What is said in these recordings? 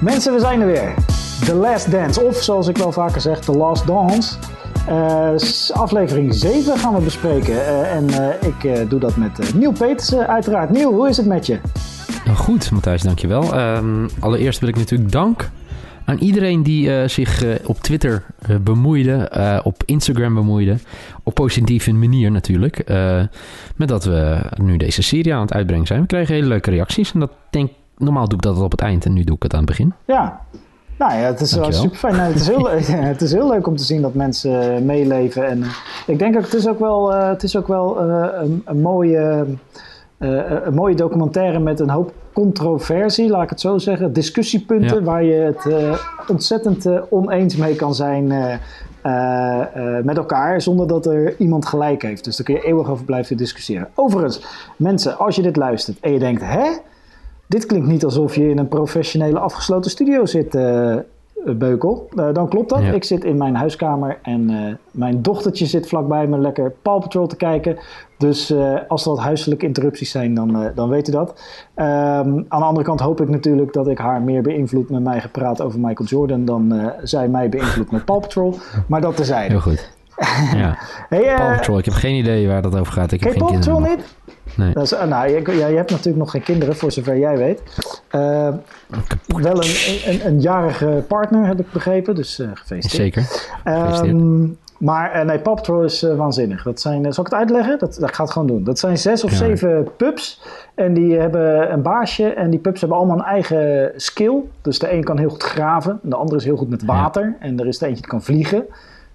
Mensen, we zijn er weer. The Last Dance, of zoals ik wel vaker zeg, The Last Dance. Uh, aflevering 7 gaan we bespreken. Uh, en uh, ik doe dat met Nieuw Petersen, uiteraard. Nieuw, hoe is het met je? Goed, Matthijs, dankjewel. Um, allereerst wil ik natuurlijk dank aan iedereen die zich op Twitter bemoeide, op Instagram bemoeide. Op positieve manier natuurlijk. met dat we nu deze serie aan het uitbrengen zijn. We kregen hele leuke reacties. En dat denk normaal doe ik dat op het eind en nu doe ik het aan het begin. Ja, nou ja, het is wel super fijn. het, is heel, het is heel leuk om te zien dat mensen meeleven. En ik denk ook, het is ook wel, uh, het is ook wel uh, een, een, mooie, uh, een mooie documentaire met een hoop controversie, laat ik het zo zeggen. Discussiepunten waar je het ontzettend oneens mee kan zijn met elkaar, zonder dat er iemand gelijk heeft. Dus daar kun je eeuwig over blijven discussiëren. Overigens, mensen, als je dit luistert en je denkt, hè? Dit klinkt niet alsof je in een professionele afgesloten studio zit, uh, Beukel. Uh, dan klopt dat. Ik zit in mijn huiskamer en uh, mijn dochtertje zit vlakbij me lekker Paw Patrol te kijken. Dus als wat huiselijke interrupties zijn, dan, dan weet u dat. Um, aan de andere kant hoop ik natuurlijk dat ik haar meer beïnvloed met mij gepraat over Michael Jordan dan zij mij beïnvloedt met Paw Patrol. Maar dat tezijde. Heel goed. Ja. hey, Paw Patrol, ik heb geen idee waar dat over gaat. Ik heb geen Paw Patrol niet? Nee. Dat is, eh, nou, je, ja, je hebt natuurlijk nog geen kinderen, voor zover jij weet. Uh, wel een, een, een, jarige partner, heb ik begrepen, dus gefeliciteerd. Zeker, um, Maar nee, Paw Patrol is waanzinnig. Dat zijn, zal ik het uitleggen? Dat, dat gaat gewoon doen. Dat zijn zes of zeven pups. En die hebben een baasje. En die pups hebben allemaal een eigen skill. Dus de een kan heel goed graven. En de andere is heel goed met water. En er is de eentje die kan vliegen.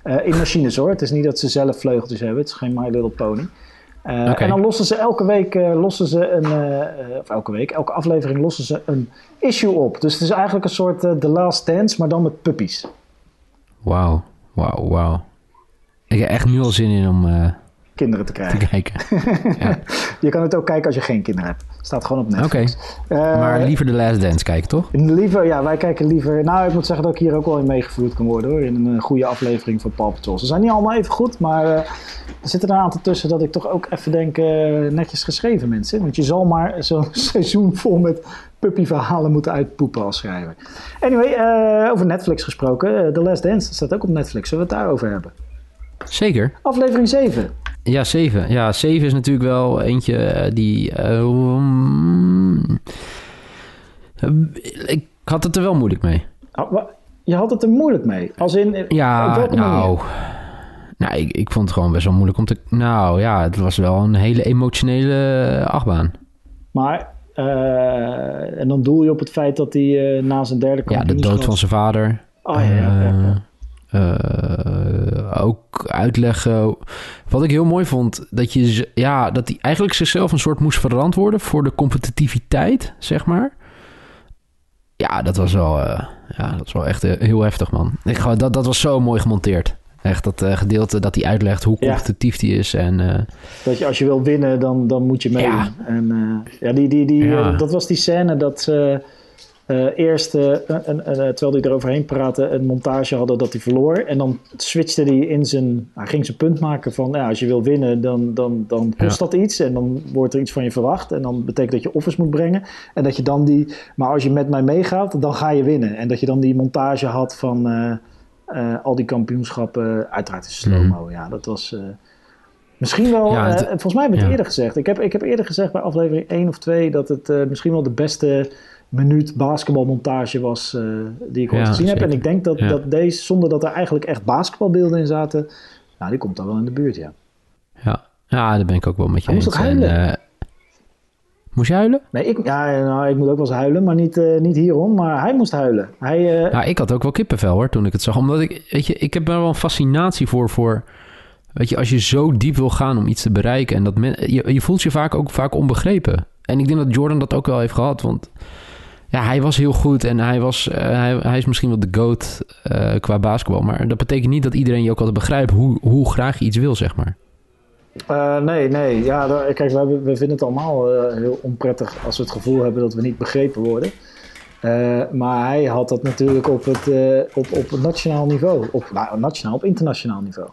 In machines hoor. Het is niet dat ze zelf vleugeltjes hebben. Het is geen My Little Pony. Uh, En dan lossen ze elke week uh, lossen ze een, of elke week, elke aflevering lossen ze een issue op. Dus het is eigenlijk een soort The Last Dance, maar dan met puppies. Wauw, wauw, wauw. Ik heb echt nu al zin in om kinderen te krijgen. Te kijken. ja. je kan het ook kijken als je geen kinderen hebt. Staat gewoon op Netflix. Oké. Okay. maar liever The Last Dance kijken, toch? Liever, ja, wij kijken liever... Nou, ik moet zeggen dat ik hier ook wel in meegevoerd kan worden, hoor. In een goede aflevering van Paw Patrol. Ze zijn niet allemaal even goed, maar... Er zitten er een aantal tussen dat ik toch ook even denk, uh, netjes geschreven mensen. Want je zal maar zo'n seizoen vol met puppyverhalen moeten uitpoepen als schrijver. Anyway, uh, over Netflix gesproken. Uh, The Last Dance staat ook op Netflix. Zullen we het daarover hebben? Zeker. Aflevering 7. Ja, 7. Ja, 7 is natuurlijk wel eentje die... Um, ik had het er wel moeilijk mee. Oh, je had het er moeilijk mee? Als in... Ja, nou... Nou, ik, ik vond het gewoon best wel moeilijk om te... Nou ja, het was wel een hele emotionele achtbaan. Maar, uh, en dan doel je op het feit dat hij uh, na zijn derde Ja, de dood van zijn vader. Oh ja, ja, ja. Uh, ook uitleggen. Wat ik heel mooi vond, dat, je, ja, dat hij eigenlijk zichzelf een soort moest verantwoorden voor de competitiviteit, zeg maar. Ja, dat was wel, uh, ja, dat was wel echt heel heftig, man. Ik, dat, dat was zo mooi gemonteerd. Echt dat gedeelte dat hij uitlegt hoe competitief ja. die is. En, dat je als je wil winnen, dan, dan moet je mee. Ja. En ja, die, die, die, ja. dat was die scène dat ze eerst, terwijl hij eroverheen praatte, een montage hadden dat hij verloor. En dan switchte hij in zijn, hij ging zijn punt maken van, ja, als je wil winnen, dan, dan, dan kost dat iets. En dan wordt er iets van je verwacht. En dan betekent dat je offers moet brengen. En dat je dan die, maar als je met mij meegaat, dan ga je winnen. En dat je dan die montage had van uh, al die kampioenschappen, uiteraard is slow-mo. Mm. Ja, dat was uh, misschien wel, ja, het, uh, volgens mij heb ik het ja. eerder gezegd. Ik heb, ik heb eerder gezegd bij aflevering 1 of 2 dat het misschien wel de beste minuut basketbalmontage was die ik ooit ja, gezien zeker. heb. En ik denk dat, dat deze, zonder dat er eigenlijk echt basketbalbeelden in zaten, nou, die komt dan wel in de buurt, ja. Ja, ja daar ben ik ook wel met je eens. Moest ook huilen? Moest je huilen? Nee, ik, ja, nou, ik moet ook wel eens huilen, maar niet, uh, niet hierom. Maar hij moest huilen. Hij. Ja, ik had ook wel kippenvel hoor, toen ik het zag. Omdat ik, weet je, ik heb er wel een fascinatie voor, voor... Weet je, als je zo diep wil gaan om iets te bereiken... en dat men, je, je voelt je vaak ook vaak onbegrepen. En ik denk dat Jordan dat ook wel heeft gehad, want... Ja, hij was heel goed en hij, was, uh, hij, hij is misschien wel de GOAT qua basketbal. Maar dat betekent niet dat iedereen je ook altijd begrijpt hoe, hoe graag je iets wil, zeg maar. Uh, nee, nee. Ja, daar, kijk, we, we vinden het allemaal heel onprettig als we het gevoel hebben dat we niet begrepen worden. Maar hij had dat natuurlijk op het, op, op het nationaal niveau. Op, nou, nationaal, op internationaal niveau.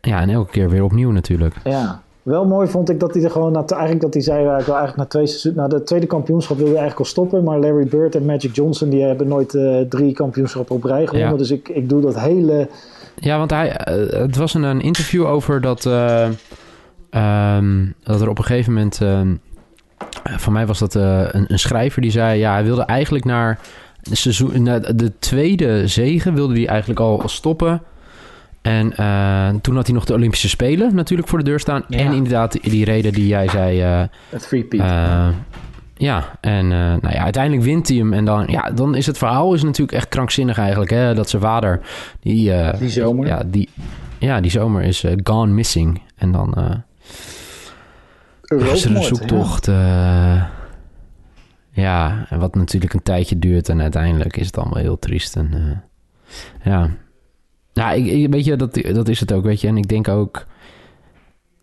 Ja, en elke keer weer opnieuw natuurlijk. Ja. Wel mooi vond ik dat hij er gewoon, na, eigenlijk dat hij zei, ik wil eigenlijk na, twee seizoen, na de tweede kampioenschap wilde eigenlijk al stoppen. Maar Larry Bird en Magic Johnson, die hebben nooit uh, drie kampioenschappen op rij gewonnen. Ja. Dus ik, ik doe dat hele... Ja, want hij, uh, het was een, een, interview over dat, uh, um, dat er op een gegeven moment... Um, van mij was dat een, een, schrijver die zei, ja, hij wilde eigenlijk naar de, seizoen, naar de tweede zegen wilde hij eigenlijk al stoppen... En uh, toen had hij nog de Olympische Spelen natuurlijk voor de deur staan. Ja. En inderdaad die reden die jij zei. Uh, het free. Uh, ja, en nou ja, uiteindelijk wint hij hem. En dan, ja, dan is het verhaal is natuurlijk echt krankzinnig eigenlijk. Hè? Dat zijn vader... Die, die zomer? Ja, die, ja, die zomer is gone missing. En dan... is er een zoektocht... Ja. ja, en wat natuurlijk een tijdje duurt. En uiteindelijk is het allemaal heel triest. En ja... Ja, ik, weet je, dat, dat is het ook, weet je. En ik denk ook...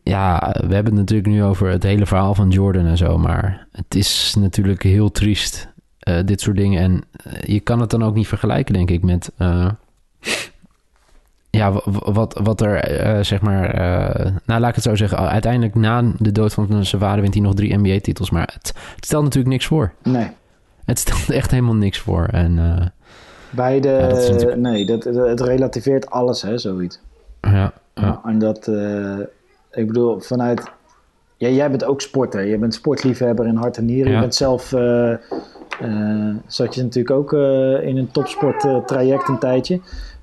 Ja, we hebben het natuurlijk nu over het hele verhaal van Jordan en zo. Maar het is natuurlijk heel triest, uh, dit soort dingen. En uh, je kan het dan ook niet vergelijken, denk ik, met... Uh, ja, wat, wat er, zeg maar... nou, laat ik het zo zeggen. Uiteindelijk na de dood van zijn vader wint hij nog drie NBA-titels. Maar het, het, stelt natuurlijk niks voor. Nee. Het stelt echt helemaal niks voor. En... Bij de, nee, dat, het relativeert alles, hè, zoiets. Ja. ja. En dat, uh, ik bedoel, vanuit, ja, jij bent ook sporter, je bent sportliefhebber in hart en nieren. Je bent zelf, uh, uh, zat je natuurlijk ook in een topsport traject een tijdje.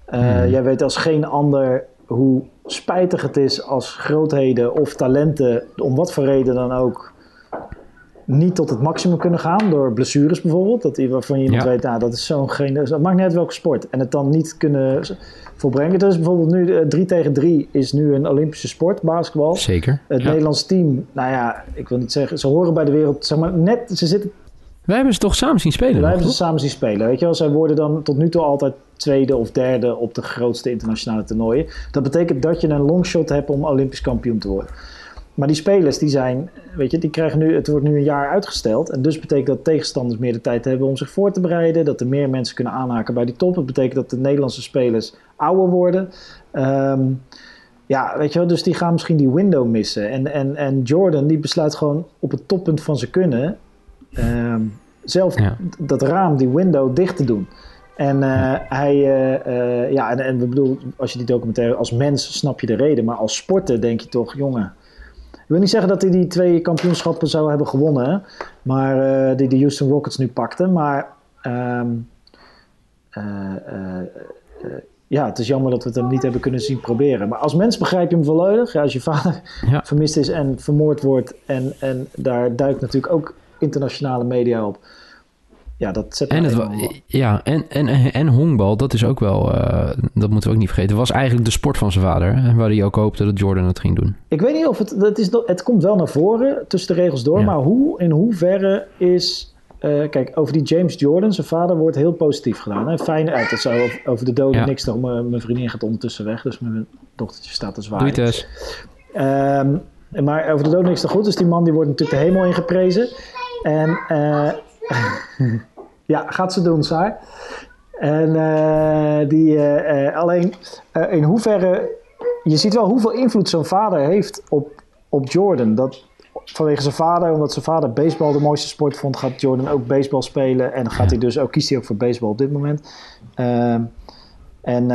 Hmm. Jij weet als geen ander hoe spijtig het is als grootheden of talenten, om wat voor reden dan ook, niet tot het maximum kunnen gaan door blessures bijvoorbeeld. Dat, waarvan je iemand weet, nou, dat is zo'n geen. Dat maakt net welke sport. En het dan niet kunnen volbrengen. Dus bijvoorbeeld nu 3 uh, tegen 3 is nu een Olympische sport, basketbal. Zeker. Het Nederlands team, nou ja, ik wil niet zeggen, ze horen bij de wereld, zeg maar, net, ze zitten. Wij hebben ze toch samen zien spelen? Wij hebben ze samen zien spelen. Weet je wel, zij worden dan tot nu toe altijd tweede of derde op de grootste internationale toernooien. Dat betekent dat je een longshot hebt om Olympisch kampioen te worden. Maar die spelers die zijn, weet je, die krijgen nu, het wordt nu een jaar uitgesteld. En dus betekent dat tegenstanders meer de tijd hebben om zich voor te bereiden. Dat er meer mensen kunnen aanhaken bij die top. Het betekent dat de Nederlandse spelers ouder worden. Um, ja, weet je wel, dus die gaan misschien die window missen. En, en, en Jordan die besluit gewoon op het toppunt van zijn kunnen um, zelf dat raam, die window dicht te doen. En uh, hij, uh, uh, ja, en, en we bedoel, als je die documentaire als mens snap je de reden, maar als sporter denk je toch, jongen, wil niet zeggen dat hij die twee kampioenschappen zou hebben gewonnen, maar uh, die de Houston Rockets nu pakten. Maar um, uh, uh, ja, het is jammer dat we het hem niet hebben kunnen zien proberen. Maar als mens begrijp je hem volledig. Ja, als je vader ja. vermist is en vermoord wordt, en, en daar duikt natuurlijk ook internationale media op ja, dat zet en het, Ja, en, en, en honkbal, dat is ook wel, uh, dat moeten we ook niet vergeten, was eigenlijk de sport van zijn vader. Waar hij ook hoopte dat Jordan het ging doen. Ik weet niet of het, dat is, het komt wel naar voren tussen de regels door, ja. maar hoe, in hoeverre is, uh, kijk, over die James Jordan, zijn vader, wordt heel positief gedaan. Hè? Fijn uit, het zou over, over de doden ja. niks toch, mijn vriendin gaat ondertussen weg, dus mijn dochtertje staat te zwaaien. Doei Tess. Um, maar over de doden niks te goed, dus die man die wordt natuurlijk de hemel ingeprezen. En... Uh, Ja, gaat ze doen, Saar. En uh, die, uh, alleen in hoeverre. Je ziet wel hoeveel invloed zo'n vader heeft op, op Jordan. Dat vanwege zijn vader, omdat zijn vader baseball de mooiste sport vond, gaat Jordan ook baseball spelen. En gaat hij dus ook, kiest hij ook voor baseball op dit moment. Ehm, en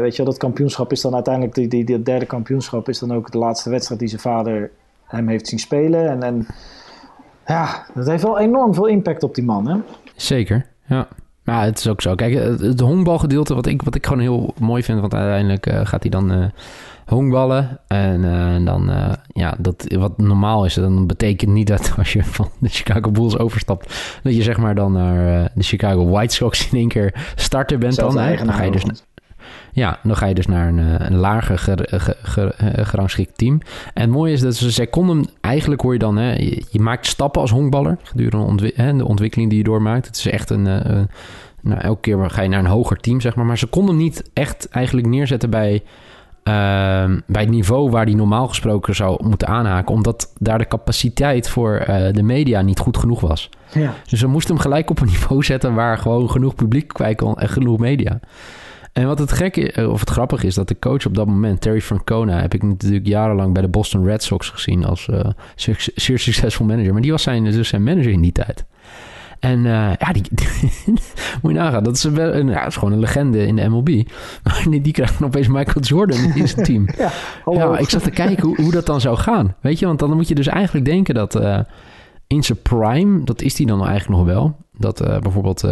weet je wel, dat kampioenschap is dan uiteindelijk, die, die, die, derde kampioenschap is dan ook de laatste wedstrijd die zijn vader hem heeft zien spelen. En, en ja, dat heeft wel enorm veel impact op die man, hè? Zeker, ja. Maar het is ook zo. Kijk, het, honkbalgedeelte, wat ik, wat ik gewoon heel mooi vind, want uiteindelijk uh, gaat hij dan uh, honkballen. En uh, dan, ja, dat, wat normaal is, dan betekent niet dat als je van de Chicago Bulls overstapt, dat je zeg maar dan naar de Chicago White Sox in één keer starter bent. Dan, dan ga je dus ja, dan ga je dus naar een, een lager ger, ger, gerangschikt team. En het mooie is dat ze, zij konden eigenlijk hoor je dan, hè, je, je maakt stappen als honkballer gedurende ontwi hè, de ontwikkeling die je doormaakt. Het is echt een, uh, nou, elke keer ga je naar een hoger team, zeg maar. Maar ze konden hem niet echt eigenlijk neerzetten bij, uh, bij het niveau waar die normaal gesproken zou moeten aanhaken. Omdat daar de capaciteit voor uh, de media niet goed genoeg was. Ja. Dus ze moesten hem gelijk op een niveau zetten waar gewoon genoeg publiek kwijt kon en genoeg media. En wat het gekke, of het grappige is, dat de coach op dat moment, Terry Francona, heb ik natuurlijk jarenlang bij de Boston Red Sox gezien als uh, zeer, succesvol manager. Maar die was zijn, dus zijn manager in die tijd. En uh, ja, die, moet je nagaan. Dat is, wel een, ja, is gewoon een legende in de MLB. Maar die, die krijgt dan opeens Michael Jordan in zijn team. ja, ja, ik zat te kijken hoe, hoe dat dan zou gaan. Weet je, want dan moet je dus eigenlijk denken dat uh, in zijn prime, dat is hij dan eigenlijk nog wel. Dat bijvoorbeeld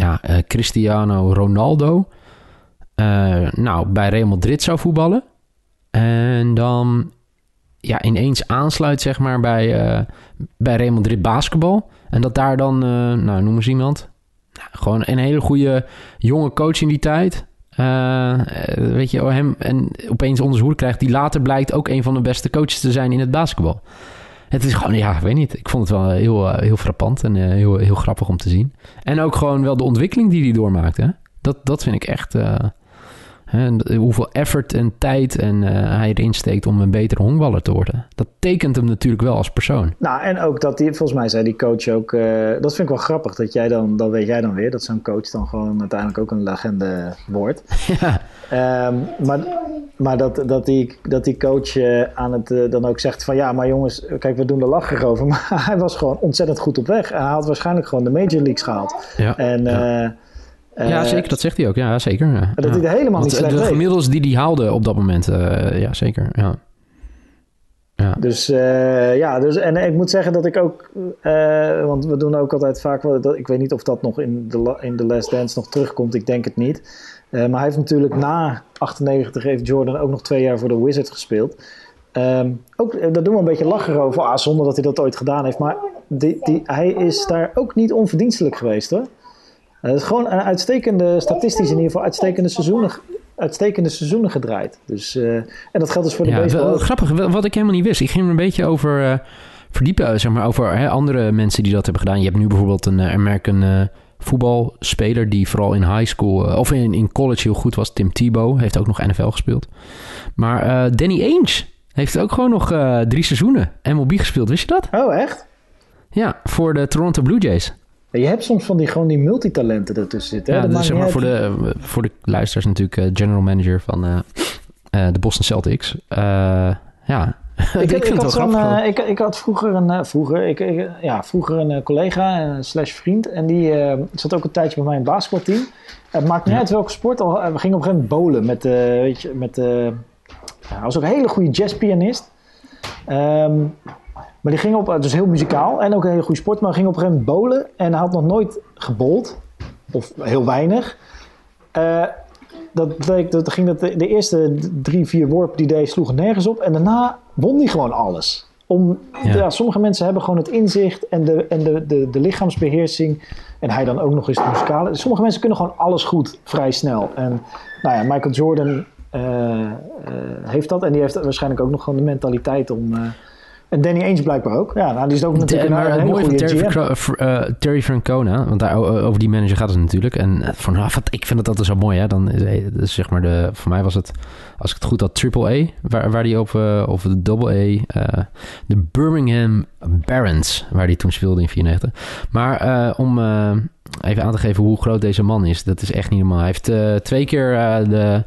ja, Cristiano Ronaldo nou, bij Real Madrid zou voetballen. En dan ja, ineens aansluit, zeg maar, bij, uh, bij Real Madrid basketbal. En dat daar dan, nou, noem eens iemand. Nou, gewoon een hele goede jonge coach in die tijd. Weet je, hem en opeens onderzoek krijgt, die later blijkt ook een van de beste coaches te zijn in het basketbal. Het is gewoon, ja, ik weet niet. Ik vond het wel heel, heel frappant en heel, heel grappig om te zien. En ook gewoon wel de ontwikkeling die hij doormaakte. Dat, dat vind ik echt, Hè, hoeveel effort en tijd en, uh, hij erin steekt om een betere honkballer te worden. Dat tekent hem natuurlijk wel als persoon. Nou, en ook dat die, volgens mij zei die coach ook, uh, dat vind ik wel grappig, dat jij dan, dat weet jij dan weer, dat zo'n coach dan gewoon uiteindelijk ook een legende wordt. Ja. Um, maar maar dat, dat, die, dat die coach uh, aan het dan ook zegt van ja, maar jongens, kijk, we doen er lachen over. Maar hij was gewoon ontzettend goed op weg. En hij had waarschijnlijk gewoon de Major Leagues gehaald. Ja. En ja ja, eh, zeker. Dat zegt hij ook. Ja, zeker. Ja. Dat hij er helemaal niet slecht De gemiddels die hij haalde op dat moment. Uh, ja, zeker. Ja. Ja. Dus uh, ja, dus, en ik moet zeggen dat ik ook, uh, want we doen ook altijd vaak, dat, ik weet niet of dat nog in de, in de Last Dance nog terugkomt, ik denk het niet. Uh, maar hij heeft natuurlijk na 98 heeft Jordan ook nog twee jaar voor de Wizards gespeeld. Um, ook, daar doen we een beetje lachen over, ah, zonder dat hij dat ooit gedaan heeft. Maar die, die, hij is daar ook niet onverdienstelijk geweest hoor. Het is gewoon een uitstekende, statistisch in ieder geval, uitstekende seizoenen, uitstekende seizoenen gedraaid. Dus, uh, en dat geldt dus voor de ja, baseball. grappig, wat ik helemaal niet wist. Ik ging er een beetje over uh, verdiepen, zeg maar, over hè, andere mensen die dat hebben gedaan. Je hebt nu bijvoorbeeld een American voetbalspeler die vooral in high school of in, in college heel goed was. Tim Tebow heeft ook nog NFL gespeeld. Maar Danny Ainge heeft ook gewoon nog drie seizoenen MLB gespeeld. Wist je dat? Oh, echt? Ja, voor de Toronto Blue Jays. Je hebt soms van die, gewoon die multitalenten ertussen zitten. Ja, dus zeg maar voor de, voor de luisteraars natuurlijk general manager van de Boston Celtics. Ja, ik, ik, ik, had ik, ik had vroeger een, vroeger, ik, ja, vroeger een collega, slash vriend. En die zat ook een tijdje bij mij in het basketbalteam. Het maakt niet uit welke sport. Al, we gingen op een gegeven moment bowlen met, weet je, met hij was ook een hele goede jazzpianist. Um, maar die ging op, dus heel muzikaal en ook een hele goede sport, maar ging op een gegeven moment bowlen en hij had nog nooit gebold, of heel weinig. Dat bleek, dat ging dat de, de, eerste drie, vier worpen die deed sloegen nergens op en daarna won hij gewoon alles. Om, ja. sommige mensen hebben gewoon het inzicht en, de, en de, de, de lichaamsbeheersing. En hij dan ook nog eens de muzikale. Sommige mensen kunnen gewoon alles goed, vrij snel. En nou ja, Michael Jordan uh, uh, heeft dat. En die heeft waarschijnlijk ook nog gewoon de mentaliteit om, en Danny Ainge blijkbaar ook. Ja, nou, die is ook natuurlijk de, maar een, het mooie van Terry, uh, Terry Francona, want daar, over die manager gaat het natuurlijk. En eh, van, nou, ik vind dat altijd zo mooi. Hè? Dan is zeg maar de, voor mij was het, als ik het goed had, triple A, waar, waar die op, uh, of de double A, uh, de Birmingham Barons, waar die toen speelde in 94. Maar om even aan te geven hoe groot deze man is, dat is echt niet normaal. Hij heeft twee keer de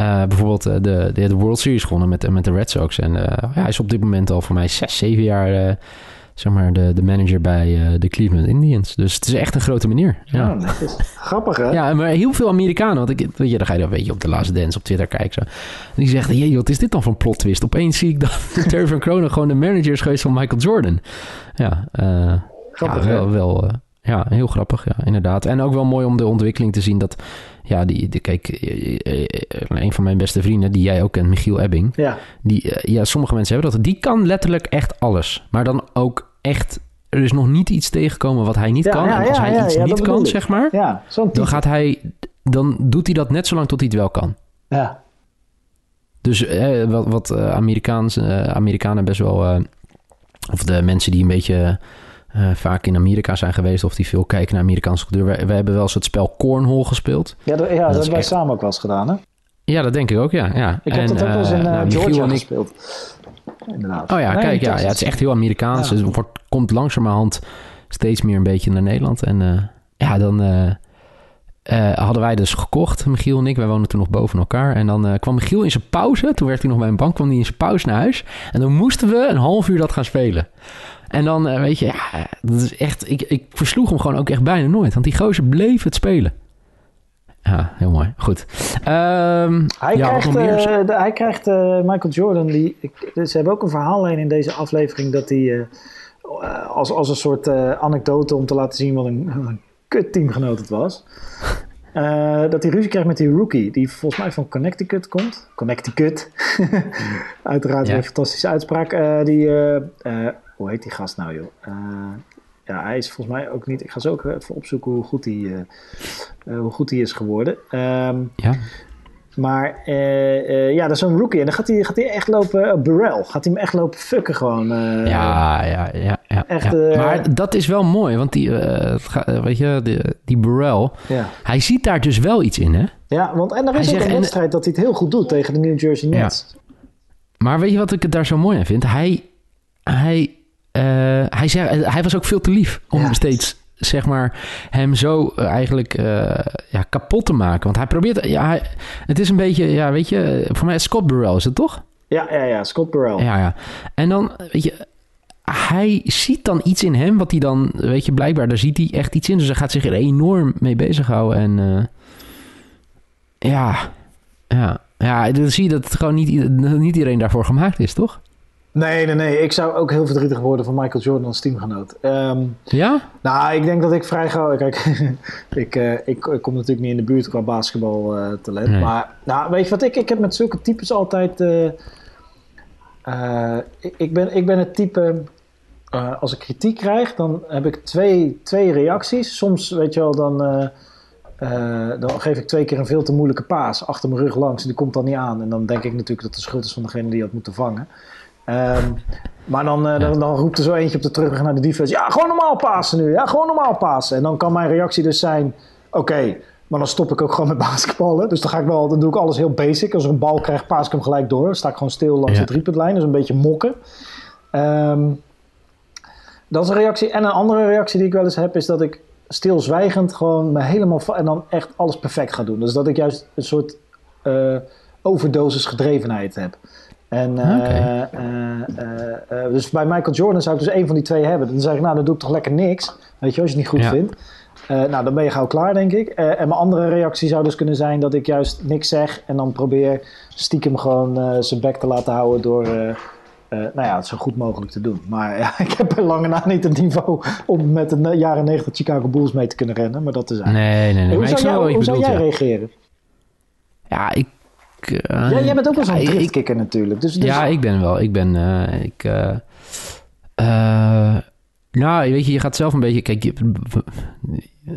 uh, bijvoorbeeld uh, de, de, de, World Series gewonnen met, met de Red Sox. En uh, ja, hij is op dit moment al voor mij zes, zeven jaar zeg maar de, de manager bij de Cleveland Indians. Dus het is echt een grote meneer. Ja, ja dat is grappig hè? Ja, maar heel veel Amerikanen. Want ik, weet je, dan ga je dan weet je op de laatste dance op Twitter kijken. Zo. En die zeggen, jee, wat is dit dan voor een plot twist? Opeens zie ik dat Terry van Kronen gewoon de manager is geweest van Michael Jordan. Ja, grappig, ja wel, wel ja, heel grappig, ja, inderdaad. En ook wel mooi om de ontwikkeling te zien dat, ja, die, de, kijk, eh, eh, eh, een van mijn beste vrienden, die jij ook kent, Michiel Ebbing, ja. die, ja, sommige mensen hebben dat, die kan letterlijk echt alles, maar dan ook echt, er is nog niet iets tegengekomen wat hij niet kan. en als hij iets niet kan, zeg maar, ja, dan gaat hij, dan doet hij dat net zo lang tot hij het wel kan. Ja. Dus eh, wat, wat Amerikaans, Amerikanen best wel, of de mensen die een beetje uh, vaak in Amerika zijn geweest of die veel kijken naar Amerikaanse cultuur. We, we hebben wel eens het spel Cornhole gespeeld. Ja, dat, ja, dat, hebben wij samen ook wel eens gedaan, hè? Ja, dat denk ik ook, ja. ja. Ik heb dat ook wel eens in uh, nou, Georgia ik... gespeeld. Inderdaad. Oh ja, kijk, ja, ja, het is echt heel Amerikaans. Ja. Het wordt, komt langzamerhand steeds meer een beetje naar Nederland. En uh, ja, dan uh, hadden wij dus gekocht, Michiel en ik. Wij woonden toen nog boven elkaar. En dan uh, kwam Michiel in zijn pauze. Toen werkte hij nog bij een bank. kwam hij in zijn pauze naar huis. En dan moesten we een half uur dat gaan spelen. En dan, uh, weet je, ja, dat is echt... Ik, ik versloeg hem gewoon ook echt bijna nooit. Want die gozer bleef het spelen. Ja, heel mooi. Goed. Um, hij, ja, krijgt, de, hij krijgt Michael Jordan. Die, ik, ze hebben ook een verhaallijn in deze aflevering. Dat hij als, als een soort anekdote om te laten zien wat een, een kut teamgenoot het was. dat hij ruzie krijgt met die rookie. Die volgens mij van Connecticut komt. Connecticut. Uiteraard ja. een fantastische uitspraak. die, hoe heet die gast nou joh? ja, hij is volgens mij ook niet. Ik ga zo ook even opzoeken hoe goed hij, hoe goed hij is geworden. Um, ja. Maar uh, ja, dat is zo'n rookie. En dan gaat hij, gaat hij echt lopen. Burrell. Gaat hij hem echt lopen fucken gewoon. ja, ja, ja. ja, echt, ja. maar dat is wel mooi. Want die, weet je, die, die Burrell. Ja. Hij ziet daar dus wel iets in, hè? Ja, want en er is hij ook zegt, een wedstrijd dat hij het heel goed doet tegen de New Jersey Nets. Maar weet je wat ik het daar zo mooi aan vind? Hij. hij uh, hij, zei, hij was ook veel te lief om steeds zeg maar, hem zo uh, eigenlijk uh, ja, kapot te maken. Want hij probeert... Ja, hij, het is een beetje... Ja, weet je... Voor mij is Scott Burrell, is het toch? Ja, ja, ja. Scott Burrell. Ja, ja. En dan, weet je... Hij ziet dan iets in hem, wat hij dan... Weet je, blijkbaar, daar ziet hij echt iets in. Dus hij gaat zich er enorm mee bezighouden. En uh, ja... Ja, ja, dan zie je dat het gewoon niet, niet iedereen daarvoor gemaakt is, toch? Nee, nee, nee. Ik zou ook heel verdrietig worden van Michael Jordan als teamgenoot. Um, ja? Nou, ik denk dat ik vrij gauw... Kijk, ik, uh, ik, ik, kom natuurlijk niet in de buurt qua basketbal uh, talent. Nee. Maar nou, weet je wat ik... Ik heb met zulke types altijd... Uh, ik, ik, ben, ik ben het type... als ik kritiek krijg, dan heb ik twee, twee reacties. Soms, weet je wel, dan... dan geef ik twee keer een veel te moeilijke paas achter mijn rug langs en die komt dan niet aan. En dan denk ik natuurlijk dat de schuld is van degene die had moeten vangen. Um, maar dan, uh, dan, dan, roept er zo eentje op de terug naar de defense. Ja, gewoon normaal passen nu. Ja, gewoon normaal passen. En dan kan mijn reactie dus zijn... Oké, okay, maar dan stop ik ook gewoon met basketballen. Dus dan, ga ik wel, dan doe ik alles heel basic. Als er een bal krijg, paas ik hem gelijk door. Dan sta ik gewoon stil langs ja. de driepuntlijn. Dus een beetje mokken. Um, dat is een reactie. En een andere reactie die ik wel eens heb... is dat ik stilzwijgend gewoon me helemaal... en dan echt alles perfect ga doen. Dus dat ik juist een soort... Uh, overdosis gedrevenheid heb. En, okay. uh, uh, dus bij Michael Jordan zou ik dus één van die twee hebben. Dan zeg ik, nou, dan doe ik toch lekker niks. Weet je, als je het niet goed ja. vindt. nou, dan ben je gauw klaar, denk ik. en mijn andere reactie zou dus kunnen zijn dat ik juist niks zeg. En dan probeer stiekem gewoon zijn bek te laten houden door... nou ja, het zo goed mogelijk te doen. Maar ja, ik heb bij lange na niet het niveau om met de jaren 90 Chicago Bulls mee te kunnen rennen. Maar dat is eigenlijk... Nee, nee, nee. hoe zou, jij, hoe zou jij ja. reageren? Ja, ik uh, ja, jij bent ook wel zo'n ja, driftkikker natuurlijk. Dus, dus, Ja, ik ben wel. Ik ben... Uh, ik, uh, nou, weet je, je gaat zelf een beetje... Kijk, je,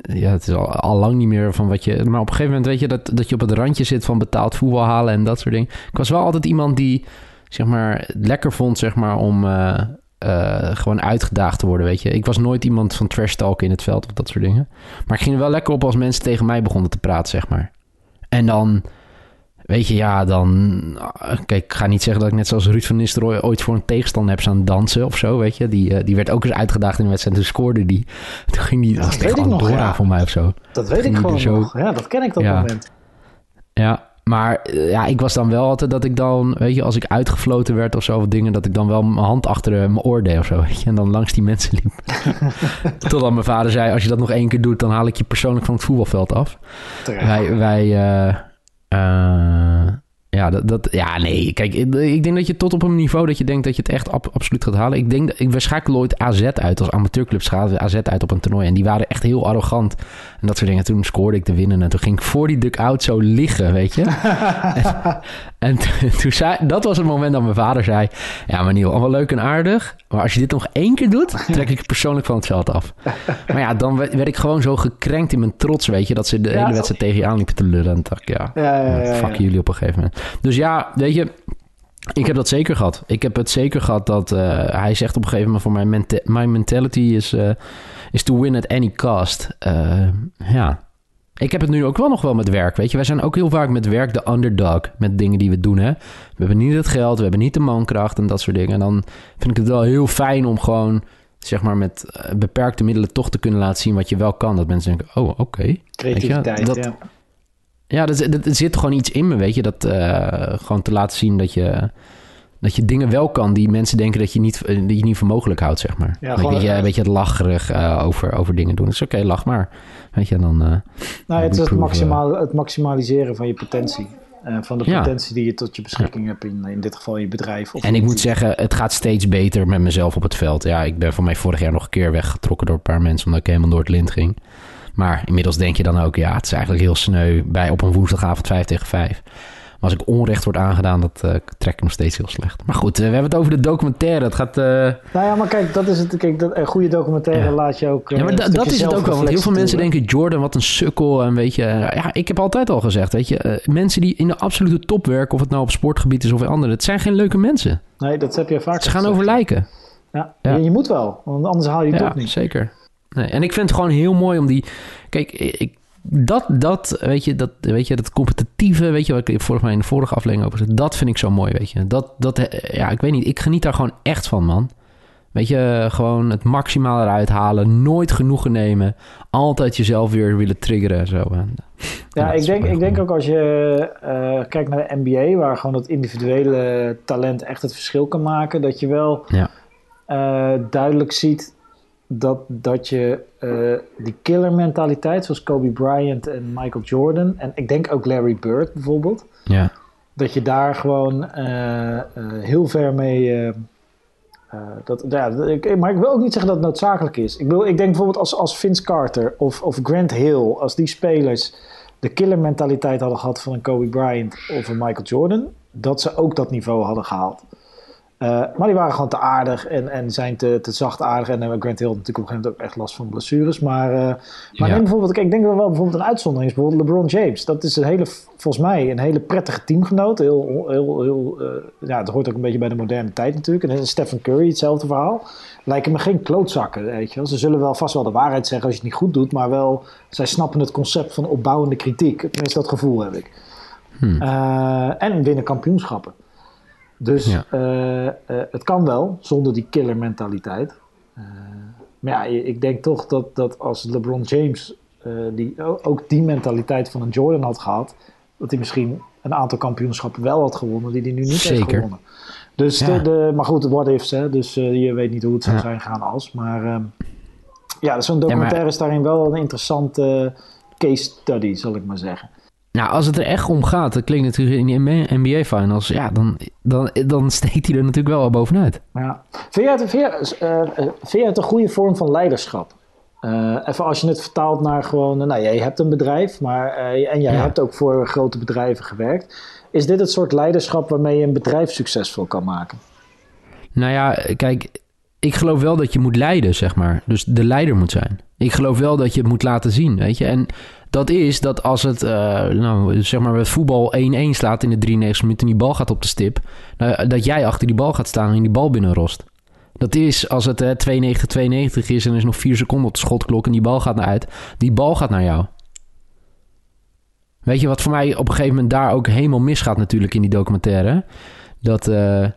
ja, het is al, al lang niet meer van wat je... Maar op een gegeven moment weet je dat, dat je op het randje zit van betaald voetbal halen en dat soort dingen. Ik was wel altijd iemand die, zeg maar, lekker vond, zeg maar, om... Uh, gewoon uitgedaagd te worden, weet je. Ik was nooit iemand van trash talk in het veld of dat soort dingen. Maar ik ging er wel lekker op als mensen tegen mij begonnen te praten, zeg maar. En dan Weet je, ja, dan... Kijk, ik ga niet zeggen dat ik net zoals Ruud van Nistelrooy... ooit voor een tegenstander heb staan dansen of zo, weet je. Die, uh, die werd ook eens uitgedaagd in de wedstrijd. Toen scoorde die. Toen ging die... Dat ik nog, ja. voor mij of zo. Dat weet ik gewoon zo... nog. Ja, dat ken ik dat ja. moment. Ja, maar ja, ik was dan wel altijd dat ik dan... Weet je, als ik uitgefloten werd of zo of dingen... dat ik dan wel mijn hand achter mijn oor deed of zo, weet je. En dan langs die mensen liep. Totdat mijn vader zei... als je dat nog één keer doet... dan haal ik je persoonlijk van het voetbalveld af. Wij... wij uh, ja, dat, dat, ja, nee. Kijk, ik denk dat je tot op een niveau dat je denkt dat je het echt ab, absoluut gaat halen. Ik denk dat ik, we schakelen ooit AZ uit als amateurclub schakelen AZ uit op een toernooi. En die waren echt heel arrogant. En dat soort dingen. Toen scoorde ik te winnen. En toen ging ik voor die duck-out zo liggen, weet je. en, en toen zei, dat was het moment dat mijn vader zei: Ja, maar Niel, allemaal leuk en aardig. Maar als je dit nog één keer doet, trek ik je persoonlijk van het veld af. maar ja, dan werd, werd, ik gewoon zo gekrenkt in mijn trots, weet je. Dat ze de ja, hele wedstrijd tegen je aanliepen te lullen. En dacht ik, ja, ja, ja, fuck jullie op een gegeven moment. Dus ja, weet je, ik heb dat zeker gehad. Ik heb het zeker gehad dat uh, hij zegt op een gegeven moment voor mijn menta mentality is, uh, is to win at any cost. Uh, ja. Ik heb het nu ook wel nog wel met werk, weet je. Wij zijn ook heel vaak met werk de underdog met dingen die we doen, hè. We hebben niet het geld, we hebben niet de mankracht en dat soort dingen. En dan vind ik het wel heel fijn om gewoon zeg maar met beperkte middelen toch te kunnen laten zien wat je wel kan. Dat mensen denken, oh, oké. Creativiteit, dat, ja. Ja, er, zit gewoon iets in me, weet je. Dat gewoon te laten zien dat je dat je dingen wel kan die mensen denken dat je niet, eh, die je niet voor mogelijk houdt, zeg maar. Ja, weet, je, weet je, het lacherig uh, over, over dingen doen. Dat is oké, lach maar. Weet je, dan... Uh, nou, het is het, maximaal, het maximaliseren van je potentie. Uh, van de potentie die je tot je beschikking hebt, in, in dit geval je bedrijf. Of en ik moet zeggen, het gaat steeds beter met mezelf op het veld. Ja, ik ben van mij vorig jaar nog een keer weggetrokken door een paar mensen, omdat ik helemaal door het lint ging. Maar inmiddels denk je dan ook, ja, het is eigenlijk heel sneu bij op een woensdagavond 5 tegen 5 als ik onrecht wordt aangedaan, dat uh, trek ik nog steeds heel slecht. Maar goed, uh, we hebben het over de documentaire. Het gaat... Uh... Nou ja, maar kijk, dat is het. Kijk, dat, een goede documentaire laat je ook... ja, maar dat is het ook wel. Want heel veel mensen denken, Jordan, wat een sukkel. En weet je... ja, ik heb altijd al gezegd, weet je... mensen die in de absolute top werken, of het nou op sportgebied is of in andere... het zijn geen leuke mensen. Nee, dat heb je vaak Ze gaan over lijken. Ja, ja. je moet wel. Want anders haal je het ja, niet. zeker. Nee, en ik vind het gewoon heel mooi om die... Kijk, ik, dat, dat, weet je, dat, weet je, dat competitieve, weet je, wat ik volgens mij in de vorige aflevering over zei, dat vind ik zo mooi, weet je. Dat, dat, ja, ik weet niet, ik geniet daar gewoon echt van, man. Weet je, gewoon het maximaal eruit halen, nooit genoegen nemen, altijd jezelf weer willen triggeren en zo. Ja, ik, denk, ik denk ook als je uh, kijkt naar de NBA, waar gewoon dat individuele talent echt het verschil kan maken, dat je wel ja. uh, duidelijk ziet dat, dat je uh, die killer mentaliteit, zoals Kobe Bryant en Michael Jordan, en ik denk ook Larry Bird bijvoorbeeld, ja. dat je daar gewoon uh, uh, heel ver mee. dat, ja, ik, maar ik wil ook niet zeggen dat het noodzakelijk is. Ik, wil, ik denk bijvoorbeeld als, als Vince Carter of, of Grant Hill, als die spelers de killer mentaliteit hadden gehad van een Kobe Bryant of een Michael Jordan, dat ze ook dat niveau hadden gehaald. Uh, maar die waren gewoon te aardig en, en zijn te, te zachtaardig. En uh, Grant Hill natuurlijk op een gegeven moment ook echt last van blessures. Maar, uh, maar neem bijvoorbeeld, kijk, ik denk dat wel bijvoorbeeld een uitzondering is. Bijvoorbeeld LeBron James. Dat is een hele, volgens mij een hele prettige teamgenoot. Heel, heel, heel, ja, het hoort ook een beetje bij de moderne tijd natuurlijk. En Stephen Curry, hetzelfde verhaal. Lijken me geen klootzakken, weet je wel. Ze zullen wel vast wel de waarheid zeggen als je het niet goed doet. Maar wel, zij snappen het concept van opbouwende kritiek. Tenminste, dat gevoel heb ik. Hmm. en winnen kampioenschappen. Dus eh, eh, het kan wel, zonder die killer mentaliteit. Eh, maar ja, ik denk toch dat, dat als LeBron James die, ook die mentaliteit van een Jordan had gehad, dat hij misschien een aantal kampioenschappen wel had gewonnen die hij nu niet Zeker. heeft gewonnen. Dus de, maar goed, what ifs, hè? dus je weet niet hoe het zou zijn gaan als. Maar uh, ja, zo'n documentaire is daarin wel een interessante case study, zal ik maar zeggen. Nou, als het er echt om gaat, dat klinkt natuurlijk in die NBA-finals, ja, dan, dan, dan steekt hij er natuurlijk wel al bovenuit. Ja. Vind, het, vind, uh, vind het een goede vorm van leiderschap? Uh, even als je het vertaalt naar gewoon, nou jij hebt een bedrijf, maar, en jij hebt ook voor grote bedrijven gewerkt. Is dit het soort leiderschap waarmee je een bedrijf succesvol kan maken? Nou ja, kijk, ik geloof wel dat je moet leiden, zeg maar. Dus de leider moet zijn. Ik geloof wel dat je het moet laten zien, weet je. En dat is dat als het, uh, nou, zeg maar, met voetbal 1-1 slaat in de 93 minuten en die bal gaat op de stip, uh, dat jij achter die bal gaat staan en die bal binnenrost. Dat is als het uh, 2-9-92 is en er is nog 4 seconden op de schotklok en die bal gaat naar uit. Die bal gaat naar jou. Weet je wat voor mij op een gegeven moment daar ook helemaal misgaat natuurlijk in die documentaire? Dat, uh,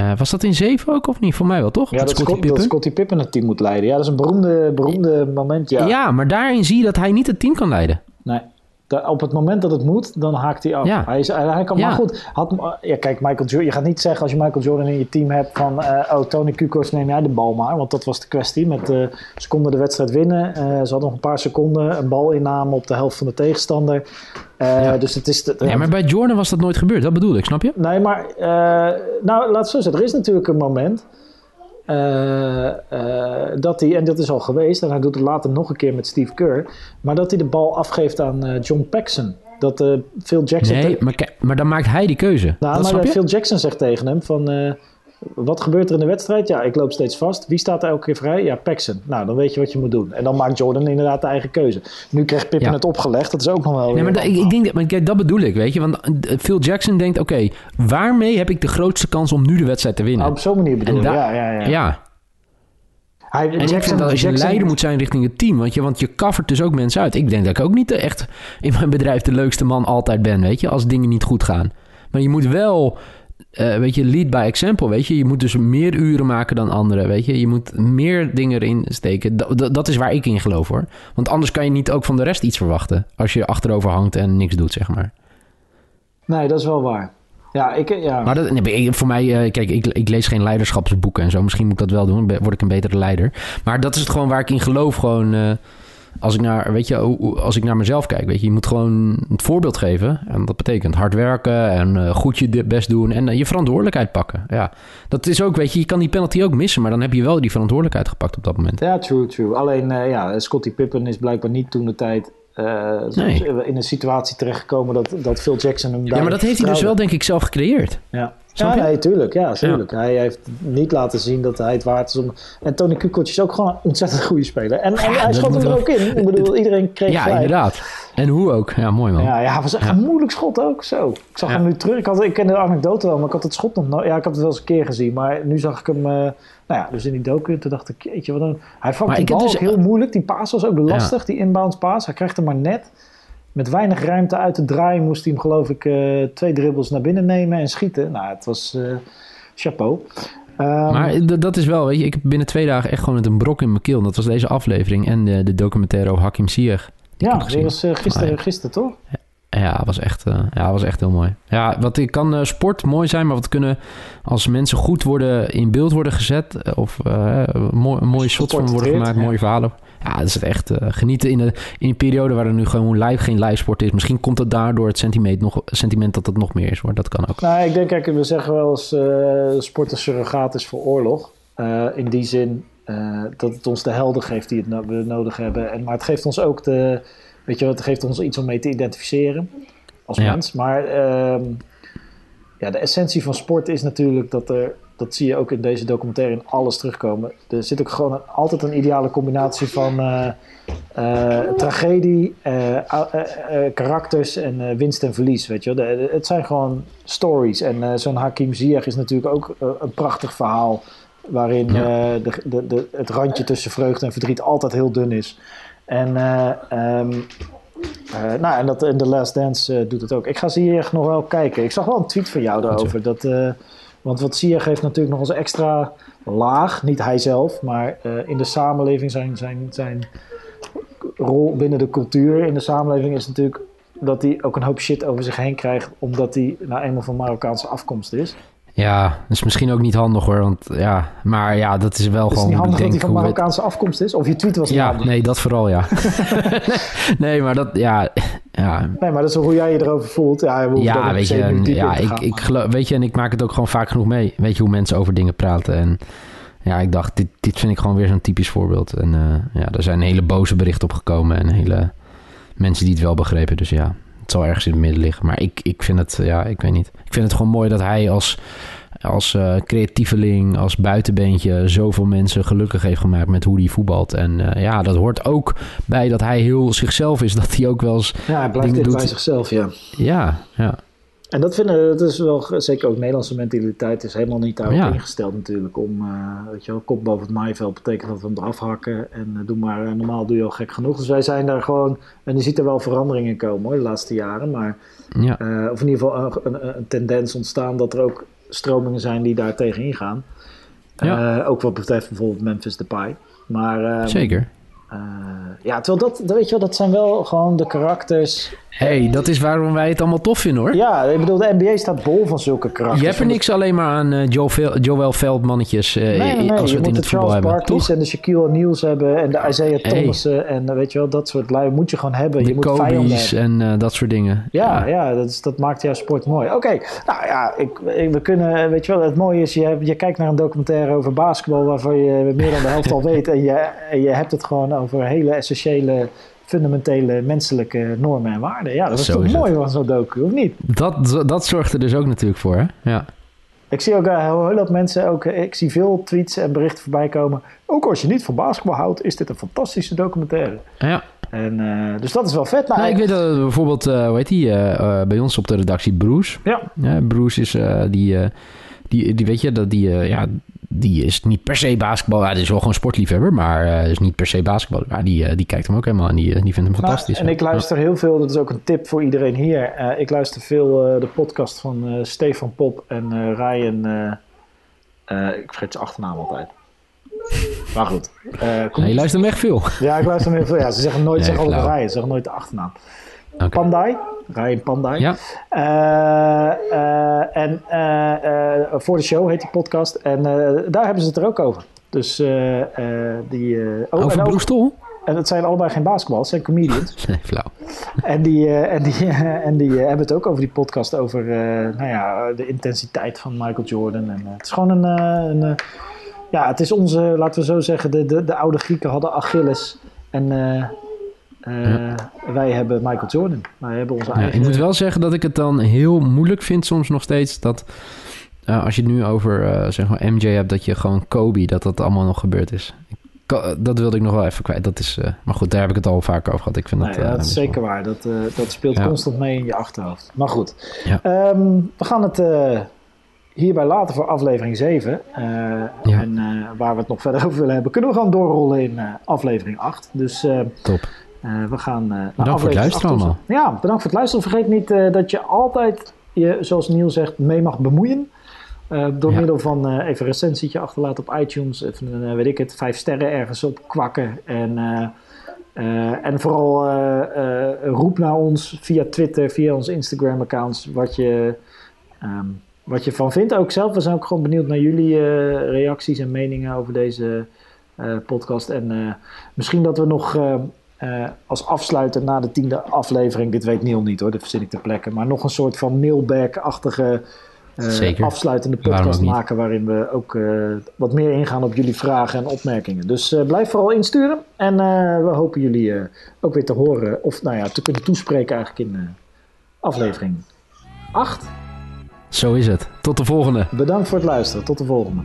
uh, was dat in 7 ook of niet? Voor mij wel, toch? Ja, dat, Scottie Pippen? dat Scottie Pippen het team moet leiden. Ja, dat is een beroemde, beroemde moment, ja. Ja, maar daarin zie je dat hij niet het team kan leiden. Nee op het moment dat het moet, dan haakt hij af. Ja. Hij, is, hij kan, maar goed, had, ja, kijk, Michael Jordan, je gaat niet zeggen als je Michael Jordan in je team hebt van, uh, oh, Tony Kukoc, neem jij de bal maar. Want dat was de kwestie. Met, uh, ze konden de wedstrijd winnen. Uh, ze hadden nog een paar seconden een bal inname op de helft van de tegenstander. Ja. Dus het is... ja, maar bij Jordan was dat nooit gebeurd. Dat bedoel ik, snap je? Nee, maar, nou, laat het zo zeggen. Er is natuurlijk een moment uh, uh, dat hij, en dat is al geweest, en hij doet het later nog een keer met Steve Kerr, maar dat hij de bal afgeeft aan uh, John Paxson. Dat Phil Jackson. Nee, maar, maar dan maakt hij die keuze. Nou, dat maar Phil Jackson zegt tegen hem: van wat gebeurt er in de wedstrijd? Ja, ik loop steeds vast. Wie staat er elke keer vrij? Ja, Paxson. Nou, dan weet je wat je moet doen. En dan maakt Jordan inderdaad de eigen keuze. Nu krijgt Pippen het opgelegd. Dat is ook nog wel... Nee, maar ik, ik, denk dat, maar kijk, dat bedoel ik, weet je. Want eh, Phil Jackson denkt, oké, waarmee heb ik de grootste kans om nu de wedstrijd te winnen? Nou, op zo'n manier bedoel je, ja, ja, ja. ja. Hij, en Jackson, ik vind dat als je Jackson... leider moet zijn richting het team, want je, want je covert dus ook mensen uit. Ik denk dat ik ook niet echt in mijn bedrijf de leukste man altijd ben, weet je, als dingen niet goed gaan. Maar je moet wel uh, weet je, lead by example, weet je. Je moet dus meer uren maken dan anderen, weet je. Je moet meer dingen erin steken. dat is waar ik in geloof, hoor. Want anders kan je niet ook van de rest iets verwachten. Als je achterover hangt en niks doet, zeg maar. Nee, dat is wel waar. Ja, ik, ja. Maar dat, nee, voor mij, uh, kijk, ik, ik, lees geen leiderschapsboeken en zo. Misschien moet ik dat wel doen, word ik een betere leider. Maar dat is het gewoon waar ik in geloof. Gewoon, uh, als ik naar, weet je, als ik naar mezelf kijk, weet je, je moet gewoon het voorbeeld geven. En dat betekent hard werken en uh, goed je best doen en je verantwoordelijkheid pakken. Ja, dat is ook, weet je, je kan die penalty ook missen, maar dan heb je wel die verantwoordelijkheid gepakt op dat moment. Ja, true, true. Alleen, ja, Scottie Pippen is blijkbaar niet toen de tijd uh, in een situatie terechtgekomen dat, dat Phil Jackson hem Ja, maar dat heeft hij dus wel denk ik zelf gecreëerd. Ja, ja nee, tuurlijk. Ja, tuurlijk. Hij heeft niet laten zien dat hij het waard is om... En Tony Kukoc is ook gewoon een ontzettend goede speler. En, en hij schot hem er ook in. Ik bedoel, iedereen kreeg Ja, inderdaad. En hoe ook. Ja, mooi man. Ja, ja was echt een moeilijk schot ook. Zo. Ik zag hem nu terug. Ik, had, ik ken de anekdote wel, maar ik had het schot nog... Ja, ik had het wel eens een keer gezien. Maar nu zag ik hem... Uh, nou ja, dus in die docu, toen dacht ik, jeetje, wat een... Hij vangt die bal dus, ook heel moeilijk. Die paas was ook lastig, die inbounds paas. Hij krijgt hem maar net. Met weinig ruimte uit te draaien moest hij hem geloof ik uh, twee dribbels naar binnen nemen en schieten. Nou, het was uh, chapeau. Um, maar dat is wel, weet je, ik heb binnen twee dagen echt gewoon met een brok in mijn keel. Dat was deze aflevering en de, de documentaire over Hakim Ziyech. Ja, dat was uh, gisteren, gisteren toch? Ja, was echt, ja, was echt heel mooi. Ja, wat ik kan sport mooi zijn, maar wat kunnen als mensen goed worden in beeld worden gezet of uh, mooi, mooie shots van worden gemaakt, mooie verhalen. Ja, dat is het echt genieten in, de, in een periode waar er nu gewoon live geen live sport is. Misschien komt het daardoor het sentiment, nog, sentiment dat het nog meer is, hoor. Dat kan ook. Nou, ik denk, kijk, we zeggen wel eens sport een surrogaat is voor oorlog. in die zin dat het ons de helden geeft die het no we nodig hebben. En, maar het geeft ons ook de Weet je wat, het geeft ons iets om mee te identificeren als mens. Maar ehm, ja, de essentie van sport is natuurlijk dat er, dat zie je ook in deze documentaire in alles terugkomen. Er zit ook gewoon altijd een ideale combinatie van uh, uh, tragedie, uh, karakters en winst en verlies. Weet je de, het zijn gewoon stories. En zo'n Hakim Ziyech is natuurlijk ook een prachtig verhaal. Waarin de, de, de, het randje tussen vreugde en verdriet altijd heel dun is. En, um, nou, en, dat, in The Last Dance uh, doet het ook. Ik ga Ziyech nog wel kijken. Ik zag wel een tweet van jou daarover. Dat, uh, want wat Ziyech heeft natuurlijk nog eens extra laag, niet hij zelf, maar in de samenleving zijn, zijn, zijn rol binnen de cultuur in de samenleving is natuurlijk dat hij ook een hoop shit over zich heen krijgt, omdat hij nou eenmaal van Marokkaanse afkomst is. Ja, dat is misschien ook niet handig hoor. Want ja, maar ja, dat is wel is gewoon. Het is niet handig dat hij van Marokkaanse afkomst is? Of je tweet was Ja, nee, dat vooral ja. nee, maar dat ja, ja. Nee, maar dat is hoe jij je erover voelt. Ja, ja weet je, ja, ik, ik geloof, weet je, en ik maak het ook gewoon vaak genoeg mee. Weet je hoe mensen over dingen praten. En ja, ik dacht, dit, dit vind ik gewoon weer zo'n typisch voorbeeld. En uh, ja, er zijn hele boze berichten opgekomen en hele mensen die het wel begrepen. Dus ja, het zal ergens in het midden liggen. Maar ik, ik vind het, ja, ik weet niet. Ik vind het gewoon mooi dat hij als, als uh, creatieveling, als buitenbeentje... zoveel mensen gelukkig heeft gemaakt met hoe hij voetbalt. En uh, ja, dat hoort ook bij dat hij heel zichzelf is. Dat hij ook wel eens Ja, hij blijft bij zichzelf, ja. Ja, ja. En dat vinden dat is wel zeker ook Nederlandse mentaliteit is helemaal niet daarop ja. ingesteld natuurlijk om uh, weet je wel, kop boven het maaiveld betekent dat we hem eraf hakken en uh, doe maar uh, normaal doe je al gek genoeg. Dus wij zijn daar gewoon en je ziet er wel veranderingen komen hoor, de laatste jaren, maar ja. of in ieder geval een, een, een, tendens ontstaan dat er ook stromingen zijn die daar tegen ingaan. Ja. ook wat betreft bijvoorbeeld Memphis Depay. Maar ehm, zeker. Uh, ja, terwijl dat, weet je wel, dat zijn wel gewoon de karakters. hey, dat is waarom wij het allemaal tof vinden hoor. Ja, ik bedoel, de NBA staat bol van zulke karakters. Je hebt er niks alleen maar aan uh, Joel, Joel Veldmannetjes uh, nee, nee, als we het in het voetbal hebben. Barkley's en de Shaquille O'Neal's hebben en de Isaiah hey. Thomasen en weet je wel, dat soort lui moet je gewoon hebben. De je moet Kobe's en dat soort dingen. Ja, ja, ja dat, is, dat, maakt jouw sport mooi. Oké, okay, nou ja, ik, ik, we kunnen, weet je wel, het mooie is, je, je kijkt naar een documentaire over basketbal waarvan je meer dan de helft al weet en je, en je hebt het gewoon over hele essentiële, fundamentele menselijke normen en waarden. Ja, dat is toch mooi van zo'n docu, of niet? Dat, dat zorgt er dus ook natuurlijk voor, hè? Ja. Ik zie ook uh, heel veel mensen, ook, ik zie veel tweets en berichten voorbij komen. Ook als je niet van basketbal houdt, is dit een fantastische documentaire. Ja. En, uh, dus dat is wel vet. Nou, ik weet dat bijvoorbeeld, uh, hoe heet die, bij ons op de redactie, Bruce. Ja. ja Bruce is die, die, die, weet je, dat die, ja, die is niet per se basketbal. Die is wel gewoon sportliefhebber, maar uh, is niet per se basketbal. Maar die, die kijkt hem ook helemaal en die, die vindt hem fantastisch. en ik luister heel veel, dat is ook een tip voor iedereen hier. ik luister veel de podcast van Stefan Pop en Ryan. ik vergeet zijn achternaam altijd. Maar goed. Je luistert hem echt veel. Ja, ik luister hem heel veel. Ja, ze zeggen nooit, nee, zeggen altijd Ryan, ze zeggen nooit de achternaam. Okay. Pandai, Ryan Pandai. Ja. Uh, uh, en voor de show heet die podcast. En daar hebben ze het er ook over. Dus die... Oh, over Blue Stoel? En het zijn allebei geen basketbal, het zijn comedians. Nee, flauw. En die, en die, en die hebben het ook over die podcast over nou ja, de intensiteit van Michael Jordan. En, het is gewoon een, een ja, het is onze, laten we zo zeggen, de, de, de oude Grieken hadden Achilles. En uh, wij hebben Michael Jordan. Wij hebben onze eigen... ik moet wel zeggen dat ik het dan heel moeilijk vind soms nog steeds dat... Uh, als je het nu over zeg maar MJ hebt, dat je gewoon Kobe, dat dat allemaal nog gebeurd is. Dat wilde ik nog wel even kwijt. Dat is, maar goed, daar heb ik het al vaak over gehad. Ik vind nee, dat, dat is zeker waar. Dat, dat speelt constant mee in je achterhoofd. Maar goed, ja. um, we gaan het hierbij later voor aflevering 7. Uh, ja. En waar we het nog verder over willen hebben, kunnen we gewoon doorrollen in aflevering 8. Dus Top. We gaan. bedankt voor het luisteren allemaal. Ja, bedankt voor het luisteren. Vergeet niet dat je altijd je, zoals Niel zegt, mee mag bemoeien. door ja. middel van even een recensietje achterlaten op iTunes. Even, weet ik het, vijf sterren ergens op kwakken. En, en vooral roep naar ons via Twitter, via onze Instagram-accounts. Wat je. Um, wat je van vindt. Ook zelf, we zijn ook gewoon benieuwd naar jullie uh, reacties en meningen over deze uh, podcast. En uh, misschien dat we nog als afsluiter na de tiende aflevering, dit weet Neil niet hoor, dat verzin ik ter plekke, maar nog een soort van mailback-achtige afsluitende podcast maken waarin we ook wat meer ingaan op jullie vragen en opmerkingen. Dus blijf vooral insturen en we hopen jullie ook weer te horen of nou ja, te kunnen toespreken eigenlijk in aflevering 8. Zo is het. Tot de volgende. Bedankt voor het luisteren. Tot de volgende.